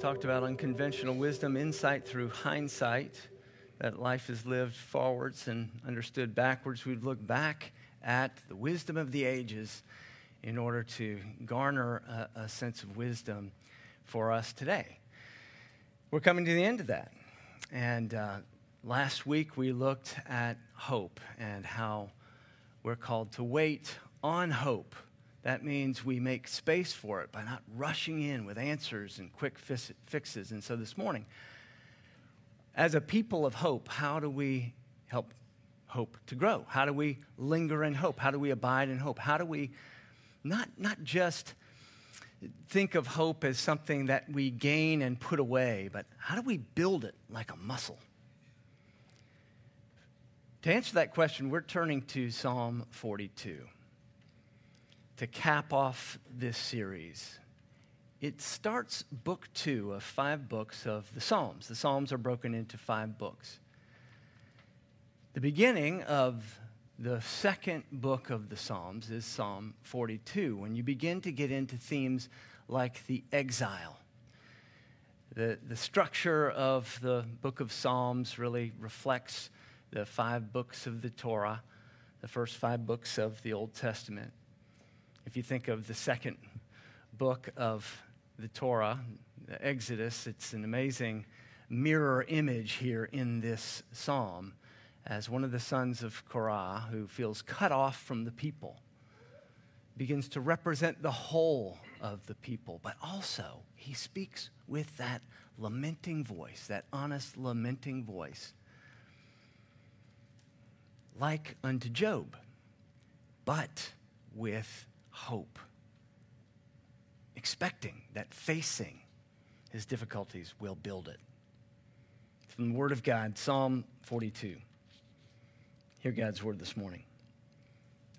Talked about unconventional wisdom, insight through hindsight, that life is lived forwards and understood backwards. We'd look back at the wisdom of the ages in order to garner a, a sense of wisdom for us today. We're coming to the end of that. And uh, last week we looked at hope and how we're called to wait on hope that means we make space for it by not rushing in with answers and quick fixes. And so this morning, as a people of hope, how do we help hope to grow? How do we linger in hope? How do we abide in hope? How do we not, not just think of hope as something that we gain and put away, but how do we build it like a muscle? To answer that question, we're turning to Psalm 42 to cap off this series. It starts book two of five books of the Psalms. The Psalms are broken into five books. The beginning of the second book of the Psalms is Psalm 42, when you begin to get into themes like the exile. The, the structure of the book of Psalms really reflects the five books of the Torah, the first five books of the Old Testament. If you think of the second book of the Torah, the Exodus, it's an amazing mirror image here in this psalm as one of the sons of Korah who feels cut off from the people begins to represent the whole of the people, but also he speaks with that lamenting voice, that honest lamenting voice, like unto Job, but with hope, expecting that facing his difficulties will build it. From the Word of God, Psalm 42. Hear God's Word this morning.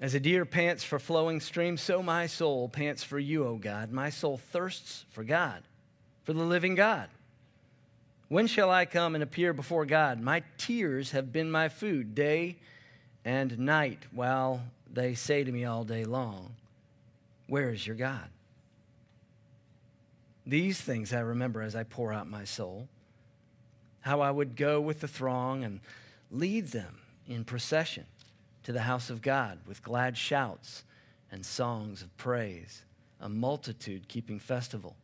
As a deer pants for flowing streams, so my soul pants for you, O God. My soul thirsts for God, for the living God. When shall I come and appear before God? My tears have been my food day and night, while they say to me all day long, where is your God? These things I remember as I pour out my soul. How I would go with the throng and lead them in procession to the house of God with glad shouts and songs of praise, a multitude keeping festival.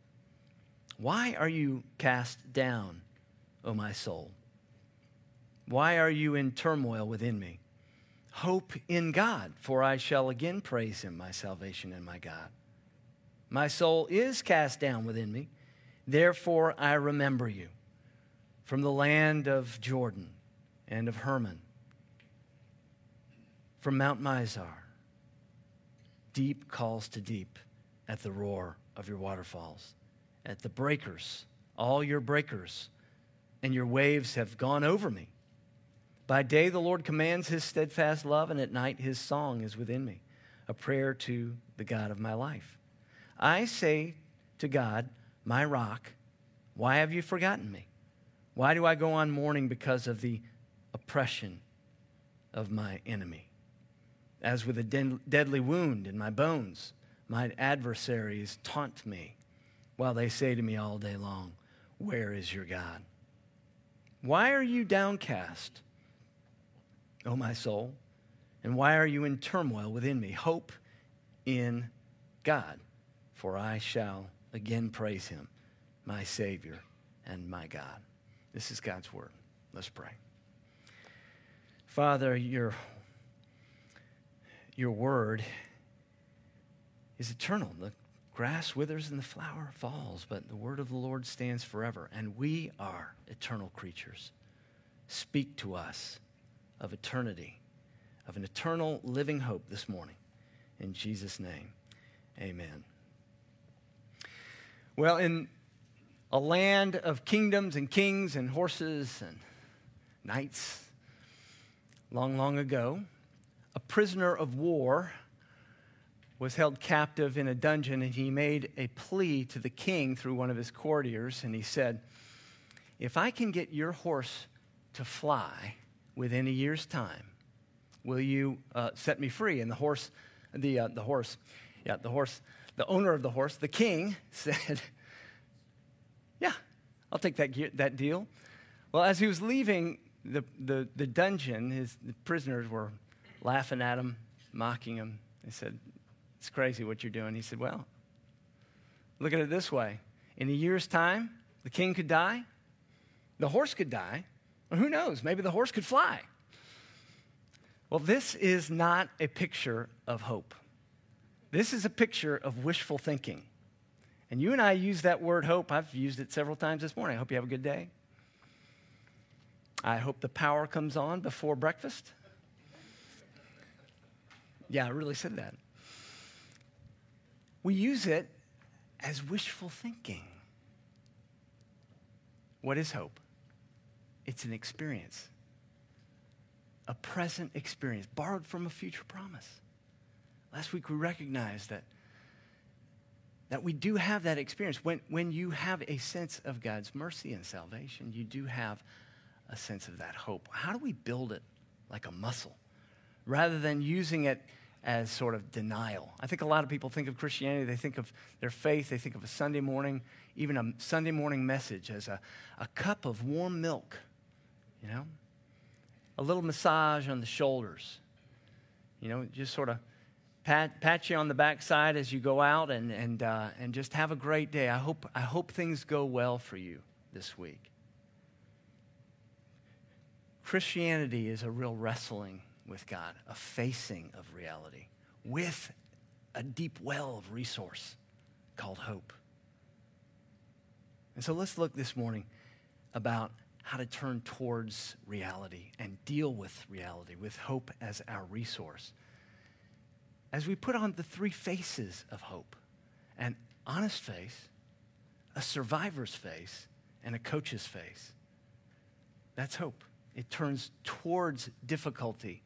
Why are you cast down, O my soul? Why are you in turmoil within me? Hope in God, for I shall again praise him, my salvation and my God. My soul is cast down within me, therefore I remember you. From the land of Jordan and of Hermon, from Mount Mizar, deep calls to deep at the roar of your waterfalls, at the breakers, all your breakers, and your waves have gone over me. By day, the Lord commands his steadfast love, and at night, his song is within me, a prayer to the God of my life. I say to God, my rock, why have you forgotten me? Why do I go on mourning because of the oppression of my enemy? As with a de- deadly wound in my bones, my adversaries taunt me while they say to me all day long, Where is your God? Why are you downcast? O oh, my soul? And why are you in turmoil within me? Hope in God, for I shall again praise him, my Savior and my God. This is God's word. Let's pray. Father, your, your word is eternal. The grass withers and the flower falls, but the word of the Lord stands forever, and we are eternal creatures. Speak to us of eternity, of an eternal living hope this morning. In Jesus' name, amen. Well, in a land of kingdoms and kings and horses and knights, long, long ago, a prisoner of war was held captive in a dungeon and he made a plea to the king through one of his courtiers and he said, If I can get your horse to fly, within a year's time, will you uh, set me free? And the horse, the, uh, the horse, yeah, the horse, the owner of the horse, the king, said, Yeah, I'll take that, that deal. Well, as he was leaving the, the, the dungeon, his the prisoners were laughing at him, mocking him. They said, It's crazy what you're doing. He said, Well, look at it this way. In a year's time, the king could die, the horse could die, who knows, maybe the horse could fly. Well, this is not a picture of hope. This is a picture of wishful thinking. And you and I use that word hope. I've used it several times this morning. I hope you have a good day. I hope the power comes on before breakfast. Yeah, I really said that. We use it as wishful thinking. What is hope? It's an experience, a present experience borrowed from a future promise. Last week we recognized that, that we do have that experience. When, when you have a sense of God's mercy and salvation, you do have a sense of that hope. How do we build it like a muscle rather than using it as sort of denial? I think a lot of people think of Christianity, they think of their faith, they think of a Sunday morning, even a Sunday morning message as a, a cup of warm milk, you know? A little massage on the shoulders, you know, just sort of pat, pat you on the backside as you go out and, and, uh, and just have a great day. I hope, I hope things go well for you this week. Christianity is a real wrestling with God, a facing of reality with a deep well of resource called hope. And so let's look this morning about how to turn towards reality and deal with reality with hope as our resource as we put on the three faces of hope an honest face, a survivor's face, and a coach's face. That's hope. It turns towards difficulty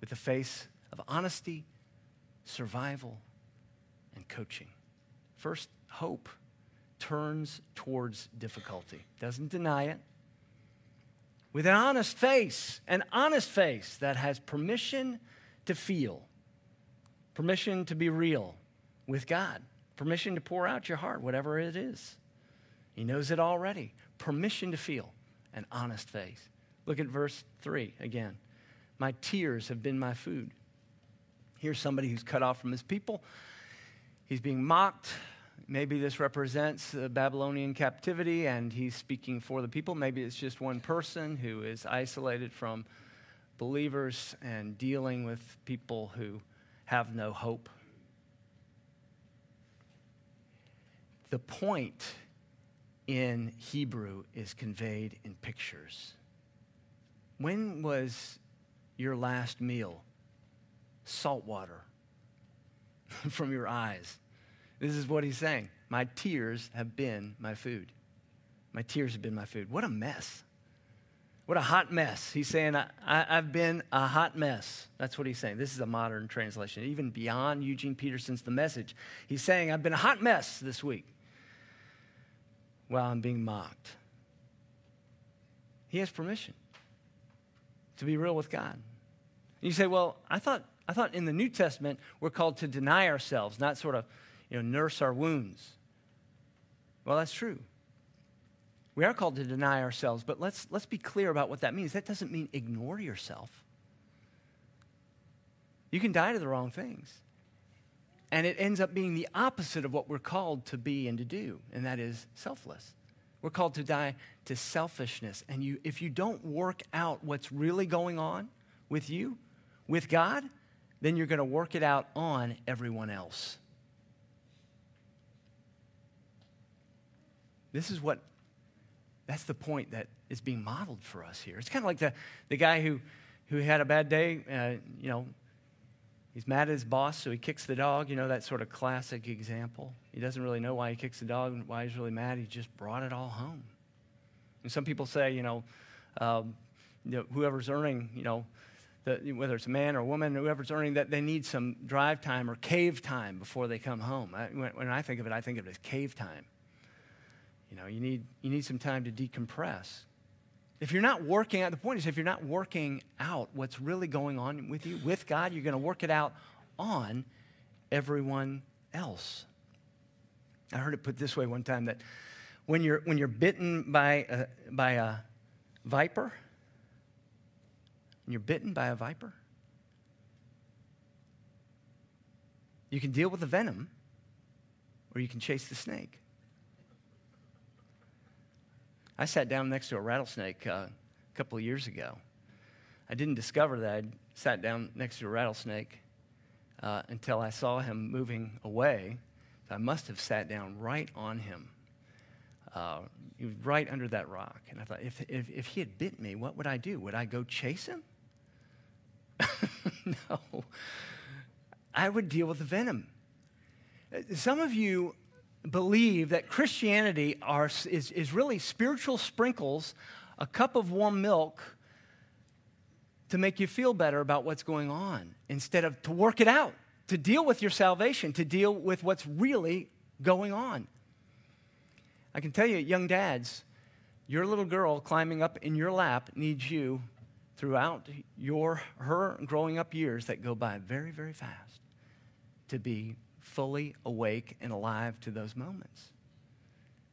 with the face of honesty, survival, and coaching. First, hope turns towards difficulty, doesn't deny it. With an honest face, an honest face that has permission to feel permission to be real with God, permission to pour out your heart, whatever it is. He knows it already. Permission to feel an honest face. Look at verse 3 again. My tears have been my food. Here's somebody who's cut off from his people. He's being mocked. Maybe this represents the Babylonian captivity and he's speaking for the people. Maybe it's just one person who is isolated from believers and dealing with people who have no hope. The point in Hebrew is conveyed in pictures. When was your last meal? Salt water from your eyes. This is what he's saying. My tears have been my food. My tears have been my food. What a mess. What a hot mess. He's saying, I, have been a hot mess. That's what he's saying. This is a modern translation, even beyond Eugene Peterson's The Message. He's saying, I've been a hot mess this week while I'm being mocked. He has permission to be real with God. You say, well, I thought, I thought in the New Testament we're called to deny ourselves, not sort of you know, nurse our wounds. Well, that's true. We are called to deny ourselves, but let's, let's be clear about what that means. That doesn't mean ignore yourself. You can die to the wrong things. And it ends up being the opposite of what we're called to be and to do, and that is selfless. We're called to die to selfishness. And you, if you don't work out what's really going on with you, with God, then you're going to work it out on everyone else. This is what that's the point that is being modeled for us here. It's kind of like the, the guy who, who had a bad day, uh, you know, he's mad at his boss, so he kicks the dog, you know, that sort of classic example. He doesn't really know why he kicks the dog why he's really mad. He just brought it all home. And some people say, you know, um, you know whoever's earning, you know, the, whether it's a man or a woman, whoever's earning that, they need some drive time or cave time before they come home. I, when, when I think of it, I think of it as cave time. You know, you need, you need some time to decompress. If you're not working out, the point is if you're not working out what's really going on with you, with God, you're going to work it out on everyone else. I heard it put this way one time that when you're, when you're bitten by a, by a viper? When you're bitten by a viper? You can deal with the venom, or you can chase the snake. I sat down next to a rattlesnake uh, a couple of years ago. I didn't discover that I'd sat down next to a rattlesnake uh, until I saw him moving away. I must have sat down right on him. Uh, he was right under that rock. And I thought, if, if, if he had bit me, what would I do? Would I go chase him? no. I would deal with the venom. Some of you believe that Christianity are, is, is really spiritual sprinkles, a cup of warm milk to make you feel better about what's going on instead of to work it out, to deal with your salvation, to deal with what's really going on. I can tell you, young dads, your little girl climbing up in your lap needs you throughout your her growing up years that go by very very fast to be fully awake and alive to those moments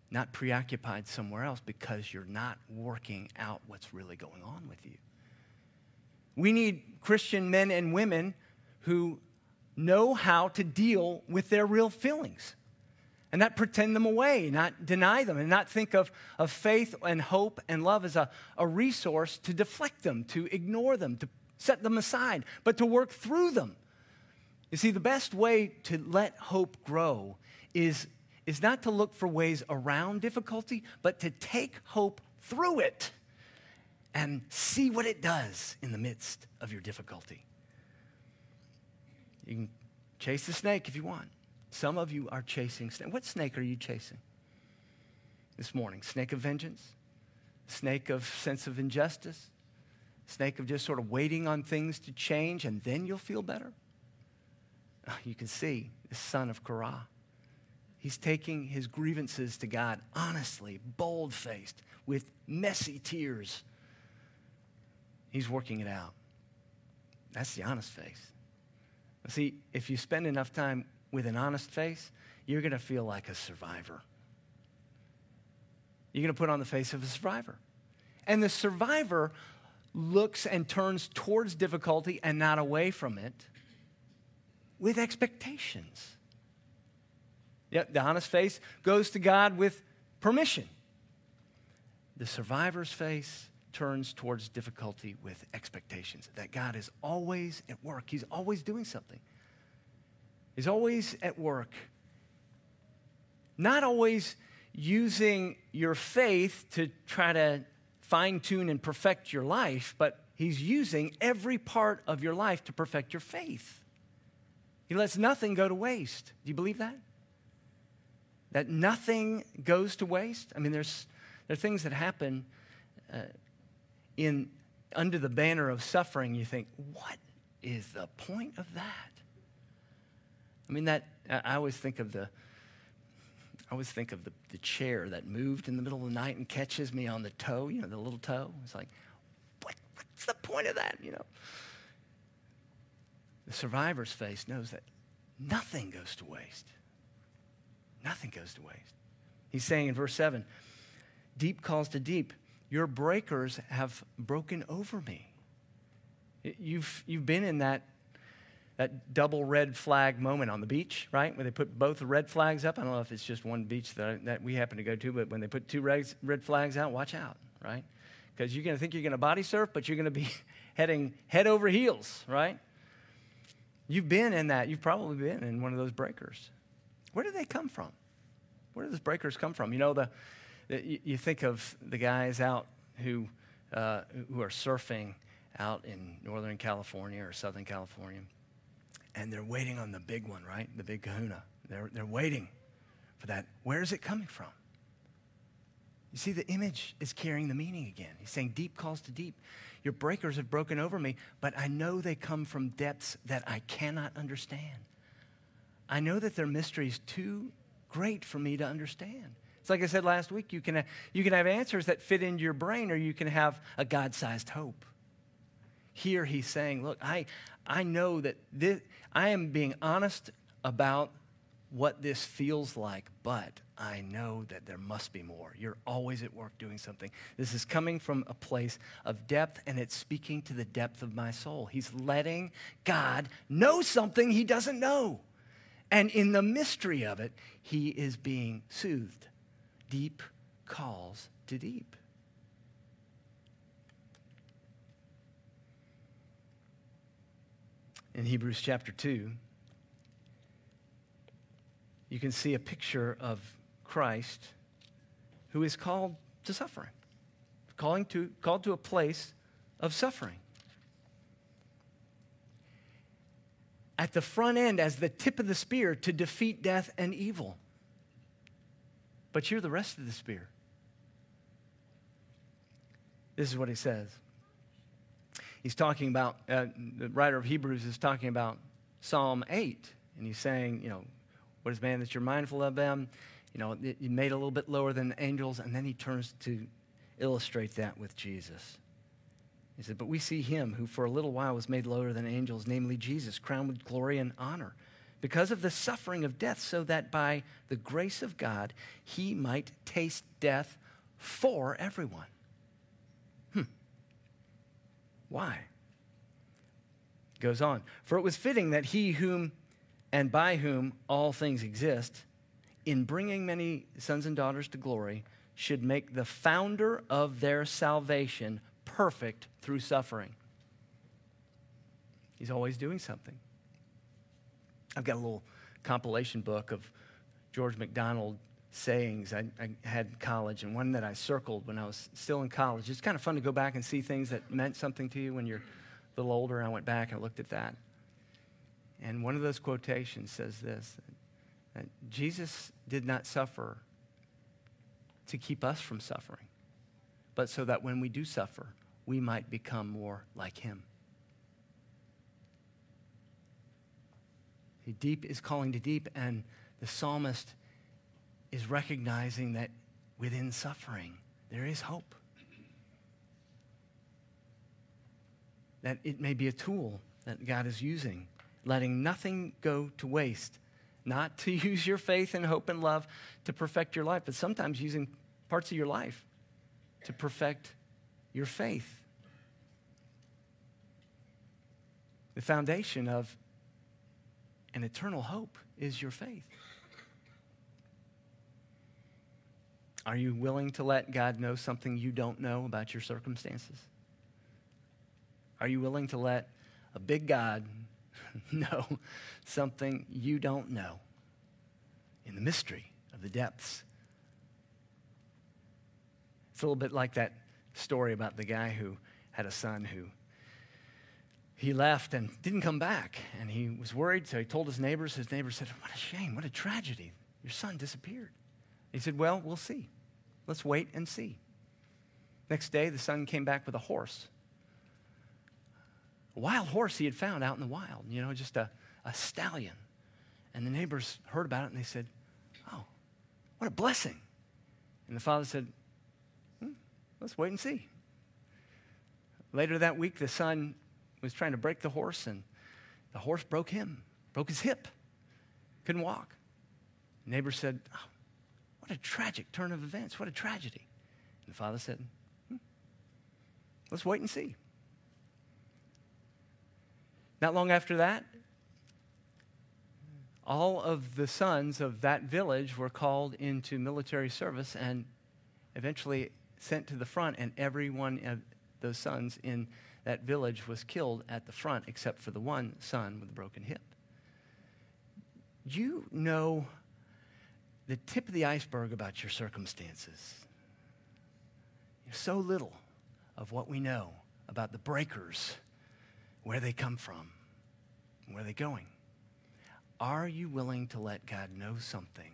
not preoccupied somewhere else because you're not working out what's really going on with you we need christian men and women who know how to deal with their real feelings and not pretend them away, not deny them, and not think of, of faith and hope and love as a, a resource to deflect them, to ignore them, to set them aside, but to work through them. You see, the best way to let hope grow is, is not to look for ways around difficulty, but to take hope through it and see what it does in the midst of your difficulty. You can chase the snake if you want. Some of you are chasing snake. What snake are you chasing this morning? Snake of vengeance? Snake of sense of injustice? Snake of just sort of waiting on things to change and then you'll feel better? Oh, you can see the son of Korah. He's taking his grievances to God honestly, bold faced, with messy tears. He's working it out. That's the honest face. See, if you spend enough time with an honest face, you're going to feel like a survivor. You're going to put on the face of a survivor. And the survivor looks and turns towards difficulty and not away from it with expectations. Yep, the honest face goes to God with permission. The survivor's face turns towards difficulty with expectations that God is always at work, He's always doing something He's always at work, not always using your faith to try to fine tune and perfect your life, but He's using every part of your life to perfect your faith. He lets nothing go to waste. Do you believe that? That nothing goes to waste? I mean, there's, there are things that happen uh, in, under the banner of suffering. You think, what is the point of that? I mean, that, I always think of the, I always think of the, the chair that moved in the middle of the night and catches me on the toe, you know, the little toe. It's like, what, what's the point of that, you know? The survivor's face knows that nothing goes to waste. Nothing goes to waste. He's saying in verse 7 deep calls to deep. Your breakers have broken over me. You've, you've been in that that double red flag moment on the beach, right? Where they put both red flags up. I don't know if it's just one beach that, that we happen to go to, but when they put two red, red flags out, watch out, right? Because you're going to think you're going to body surf, but you're going to be heading head over heels, right? You've been in that. You've probably been in one of those breakers. Where do they come from? Where do those breakers come from? You know, the, the you, think of the guys out who, uh, who are surfing out in Northern California or Southern California and they're waiting on the big one, right? The big kahuna. They're, they're waiting for that. Where is it coming from? You see, the image is carrying the meaning again. He's saying, Deep calls to deep. Your breakers have broken over me, but I know they come from depths that I cannot understand. I know that their mystery is too great for me to understand. It's like I said last week you can, you can have answers that fit into your brain, or you can have a God sized hope. Here he's saying, Look, I, I know that this, I am being honest about what this feels like, but I know that there must be more. You're always at work doing something. This is coming from a place of depth, and it's speaking to the depth of my soul. He's letting God know something he doesn't know. And in the mystery of it, he is being soothed. Deep calls to deep. In Hebrews chapter 2, you can see a picture of Christ who is called to suffering, calling to, called to a place of suffering. At the front end, as the tip of the spear to defeat death and evil. But you're the rest of the spear. This is what he says. He's talking about, uh, the writer of Hebrews is talking about Psalm 8, and he's saying, you know, what is man that you're mindful of them? You know, you made a little bit lower than the angels, and then he turns to illustrate that with Jesus. He said, But we see him who for a little while was made lower than angels, namely Jesus, crowned with glory and honor, because of the suffering of death, so that by the grace of God he might taste death for everyone. Hmm. Why? Goes on. For it was fitting that he whom and by whom all things exist, in bringing many sons and daughters to glory, should make the founder of their salvation perfect through suffering. He's always doing something. I've got a little compilation book of George MacDonald sayings I, I, had in college, and one that I circled when I was still in college. It's kind of fun to go back and see things that meant something to you when you're a little older. I went back and looked at that. And one of those quotations says this that Jesus did not suffer to keep us from suffering, but so that when we do suffer, we might become more like him. The Deep is calling to deep, and the psalmist is recognizing that within suffering, there is hope. That it may be a tool that God is using letting nothing go to waste. Not to use your faith and hope and love to perfect your life, but sometimes using parts of your life to perfect your faith. The foundation of an eternal hope is your faith. Are you willing to let God know something you don't know about your circumstances? Are you willing to let a big God know something you don't know in the mystery of the depths. It's a little bit like that story about the guy who had a son who he left and didn't come back. And he was worried, so he told his neighbors. His neighbors said, What a shame, what a tragedy. Your son disappeared. He said, Well, we'll see. Let's wait and see. Next day, the son came back with a horse a wild horse he had found out in the wild, you know, just a, a stallion. And the neighbors heard about it and they said, Oh, what a blessing. And the father said, hmm, Let's wait and see. Later that week, the son was trying to break the horse, and the horse broke him, broke his hip, couldn't walk. The neighbor said, oh, What a tragic turn of events. What a tragedy. And the father said, hmm, Let's wait and see. Not long after that, all of the sons of that village were called into military service and eventually sent to the front, and every one of those sons in that village was killed at the front except for the one son with a broken hip. You know the tip of the iceberg about your circumstances. So little of what we know about the breakers where they come from, where they're going. Are you willing to let God know something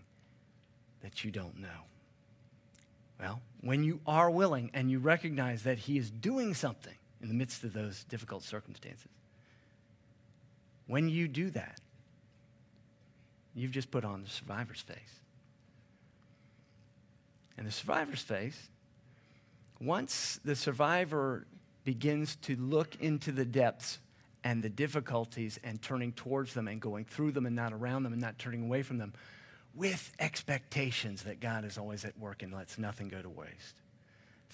that you don't know? Well, when you are willing and you recognize that He is doing something in the midst of those difficult circumstances, when you do that, you've just put on the survivor's face. And the survivor's face, once the survivor begins to look into the depths and the difficulties and turning towards them and going through them and not around them and not turning away from them, with expectations that God is always at work and lets nothing go to waste.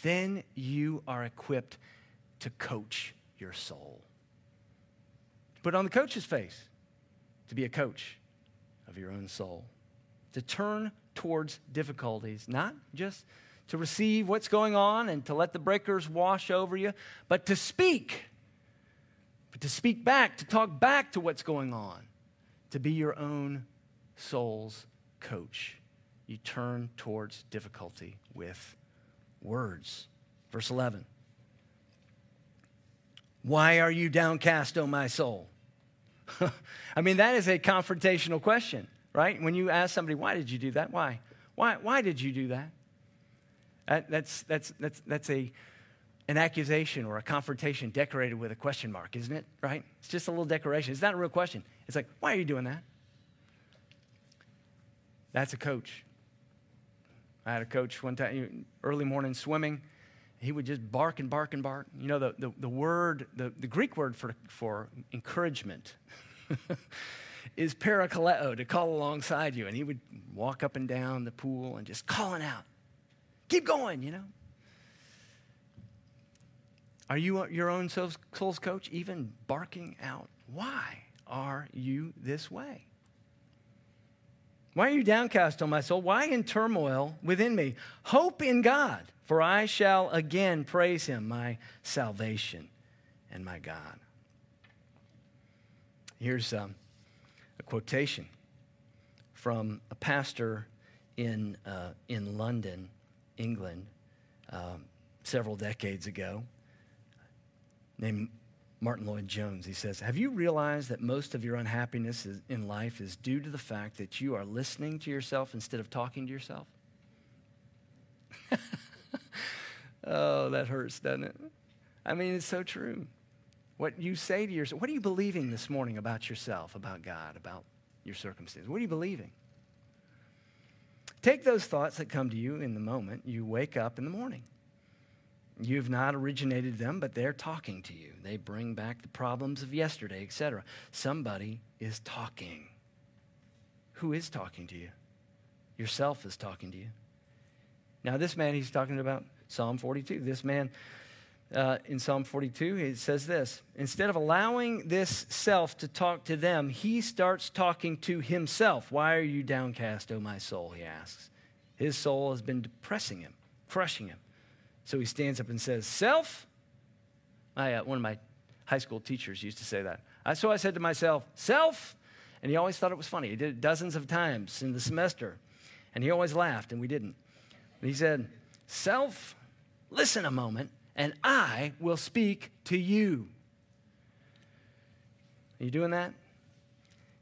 Then you are equipped to coach your soul. Put on the coach's face to be a coach of your own soul, to turn towards difficulties, not just to receive what's going on and to let the breakers wash over you, but to speak, but to speak back, to talk back to what's going on, to be your own soul's coach. You turn towards difficulty with words. Verse 11. Why are you downcast, O my soul? I mean, that is a confrontational question, right? When you ask somebody, why did you do that? Why? Why, why did you do that? That that's, that's, that's, that's a, an accusation or a confrontation decorated with a question mark, isn't it? Right? It's just a little decoration. It's not a real question. It's like, why are you doing that? That's a coach. I had a coach one time, early morning swimming. He would just bark and bark and bark. You know, the, the, the word, the, the Greek word for, for encouragement is parakaleo, to call alongside you. And he would walk up and down the pool and just calling out, keep going, you know. Are you your own soul's coach, even barking out, why are you this way? Why are you downcast, O my soul? Why in turmoil within me? Hope in God, for I shall again praise him, my salvation and my God. Here's um, a quotation from a pastor in, uh, in London, England, um, several decades ago, named Martyn Lloyd-Jones. He says, Have you realized that most of your unhappiness in life is due to the fact that you are listening to yourself instead of talking to yourself? oh, that hurts, doesn't it? I mean, it's so true. What you say to yourself, what are you believing this morning about yourself, about God, about your circumstances? What are you believing? Take those thoughts that come to you in the moment you wake up in the morning. You've not originated them, but they're talking to you. They bring back the problems of yesterday, etc. Somebody is talking. Who is talking to you? Yourself is talking to you. Now, this man he's talking about, Psalm 42. This man uh, in Psalm 42, he says this Instead of allowing this self to talk to them, he starts talking to himself. Why are you downcast, O my soul? He asks. His soul has been depressing him, crushing him. So he stands up and says, Self? I, uh, one of my high school teachers used to say that. I, so I said to myself, Self? And he always thought it was funny. He did it dozens of times in the semester. And he always laughed, and we didn't. And he said, Self, listen a moment, and I will speak to you. Are you doing that?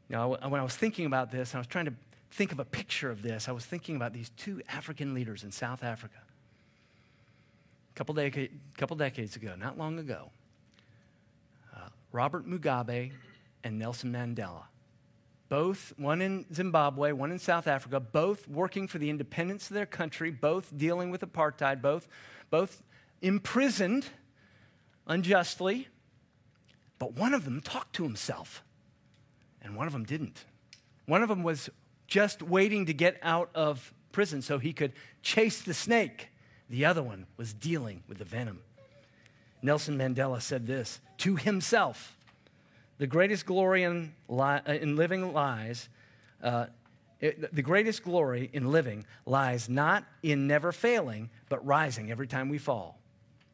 You when I was thinking about this, I was trying to think of a picture of this. I was thinking about these two African leaders in South Africa a couple, couple decades ago, not long ago, uh, Robert Mugabe and Nelson Mandela. Both, one in Zimbabwe, one in South Africa, both working for the independence of their country, both dealing with apartheid, both, both imprisoned unjustly. But one of them talked to himself, and one of them didn't. One of them was just waiting to get out of prison so he could chase the snake. The other one was dealing with the venom. Nelson Mandela said this to himself The greatest glory in, li- uh, in living lies, uh, it, the greatest glory in living lies not in never failing, but rising every time we fall.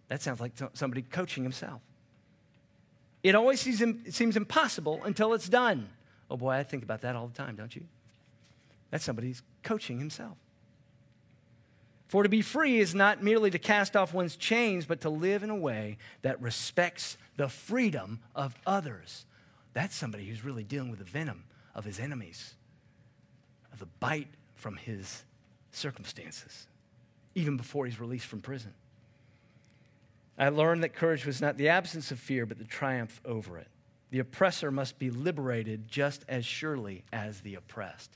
That sounds like somebody coaching himself. It always seems, impossible until it's done. Oh boy, I think about that all the time, don't you? That's somebody who's coaching himself. For to be free is not merely to cast off one's chains, but to live in a way that respects the freedom of others. That's somebody who's really dealing with the venom of his enemies, of the bite from his circumstances, even before he's released from prison. I learned that courage was not the absence of fear, but the triumph over it. The oppressor must be liberated just as surely as the oppressed.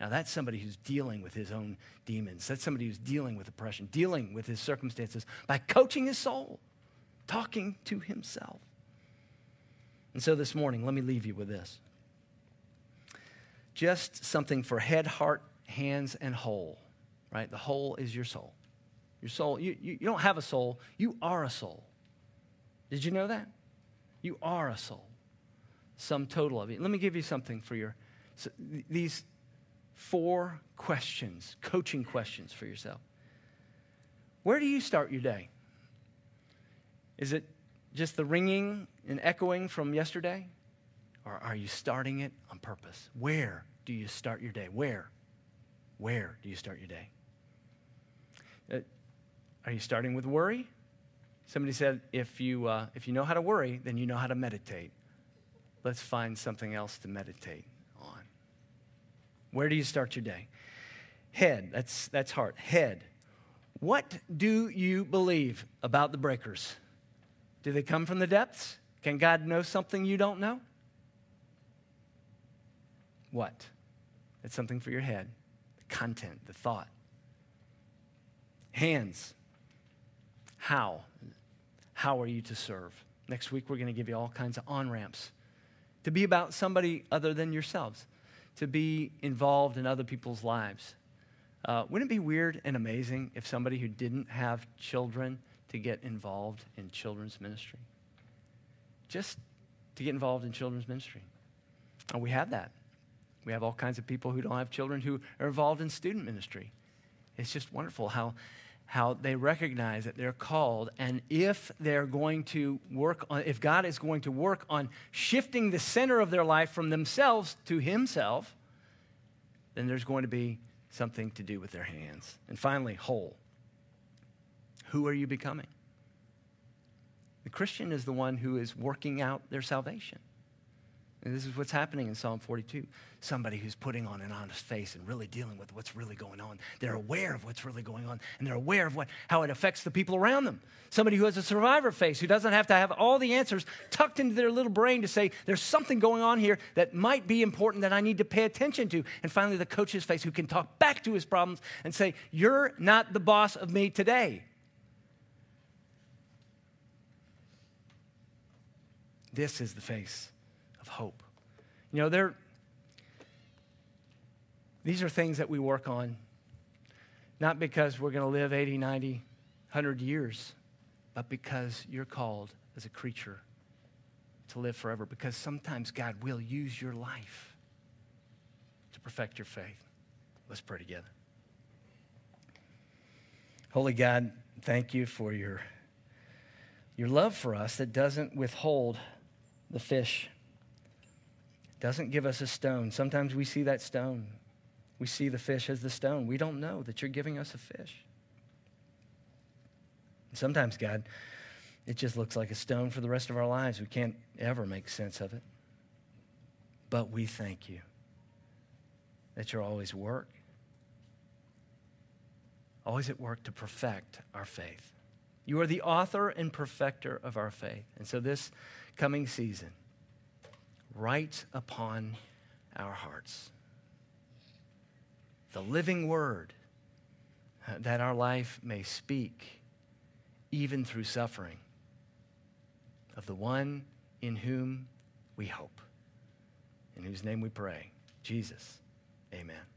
Now, that's somebody who's dealing with his own demons. That's somebody who's dealing with oppression, dealing with his circumstances by coaching his soul, talking to himself. And so this morning, let me leave you with this just something for head, heart, hands, and whole, right? The whole is your soul. Your soul, you, you, you don't have a soul, you are a soul. Did you know that? You are a soul, sum total of it. Let me give you something for your, so these four questions, coaching questions for yourself. Where do you start your day? Is it just the ringing and echoing from yesterday? Or are you starting it on purpose? Where do you start your day? Where? Where do you start your day? Uh, are you starting with worry? Somebody said, if you, uh, if you know how to worry, then you know how to meditate. Let's find something else to meditate on. Where do you start your day? Head, that's, that's heart. Head. What do you believe about the breakers? Do they come from the depths? Can God know something you don't know? What? It's something for your head, the content, the thought. Hands. How? How are you to serve? Next week, we're going to give you all kinds of on ramps to be about somebody other than yourselves, to be involved in other people's lives. Uh, wouldn't it be weird and amazing if somebody who didn't have children to get involved in children's ministry? Just to get involved in children's ministry. And we have that. We have all kinds of people who don't have children who are involved in student ministry. It's just wonderful how, how they recognize that they're called, and if they're going to work on, if God is going to work on shifting the center of their life from themselves to Himself, then there's going to be something to do with their hands. And finally, whole. Who are you becoming? The Christian is the one who is working out their salvation. And this is what's happening in Psalm 42. Somebody who's putting on an honest face and really dealing with what's really going on. They're aware of what's really going on, and they're aware of what, how it affects the people around them. Somebody who has a survivor face, who doesn't have to have all the answers tucked into their little brain to say, there's something going on here that might be important that I need to pay attention to. And finally, the coach's face, who can talk back to his problems and say, You're not the boss of me today. This is the face hope. You know, there, these are things that we work on, not because we're going to live 80, 90, 100 years, but because you're called as a creature to live forever. Because sometimes God will use your life to perfect your faith. Let's pray together. Holy God, thank you for your, your love for us that doesn't withhold the fish doesn't give us a stone. Sometimes we see that stone. We see the fish as the stone. We don't know that you're giving us a fish. sometimes, God, it just looks like a stone for the rest of our lives. We can't ever make sense of it. But we thank you that you're always work, always at work to perfect our faith. You are the author and perfecter of our faith. And so this coming season, write upon our hearts. The living word uh, that our life may speak, even through suffering, of the one in whom we hope, in whose name we pray, Jesus. Amen.